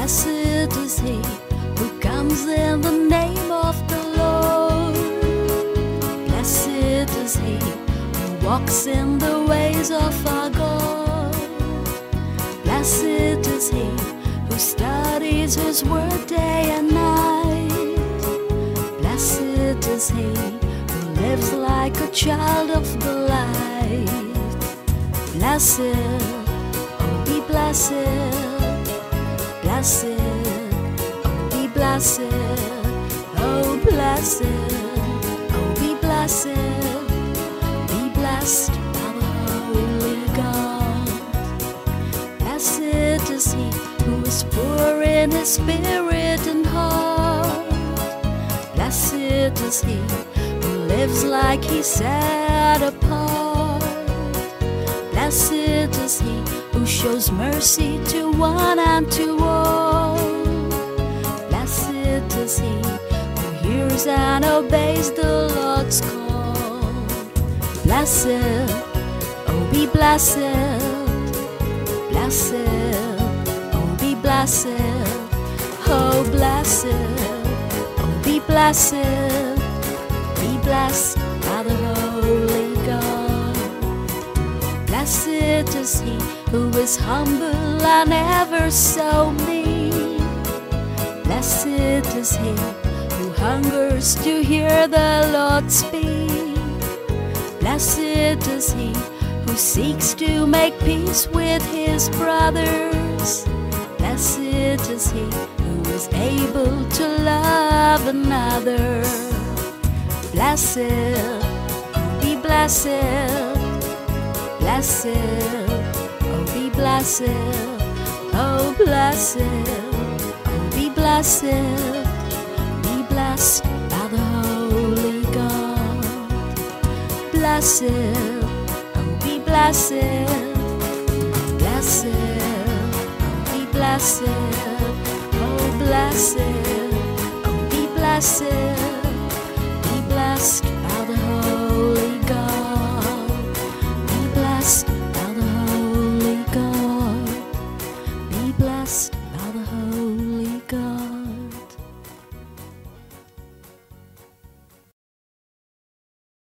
he who comes in the name of the Lord. Blessed is he who walks in the ways of our God. Blessed is he who studies his word day and night. Blessed is he who lives like a child of the light. Blessed, oh be blessed, blessed, oh be blessed, oh blessed, oh be blessed, be blessed by the Holy God. Blessed is he who is poor in his spirit and heart. Blessed is he who lives like he set apart. Blessed is he who shows mercy to one and to all. Blessed is he who hears and obeys the Lord's call. Blessed, oh be blessed, blessed, oh be blessed, oh blessed, oh be blessed, be blessed by the God. Blessed is he who is humble and ever so meek. Blessed is he who hungers to hear the Lord speak. Blessed is he who seeks to make peace with his brothers. Blessed is he who is able to love another. Blessed, be blessed, blessed, oh be blessed, oh blessed, oh be blessed, be blessed by the Holy God. Blessed, oh be blessed, blessed, oh be blessed, oh blessed, oh be blessed, be blessed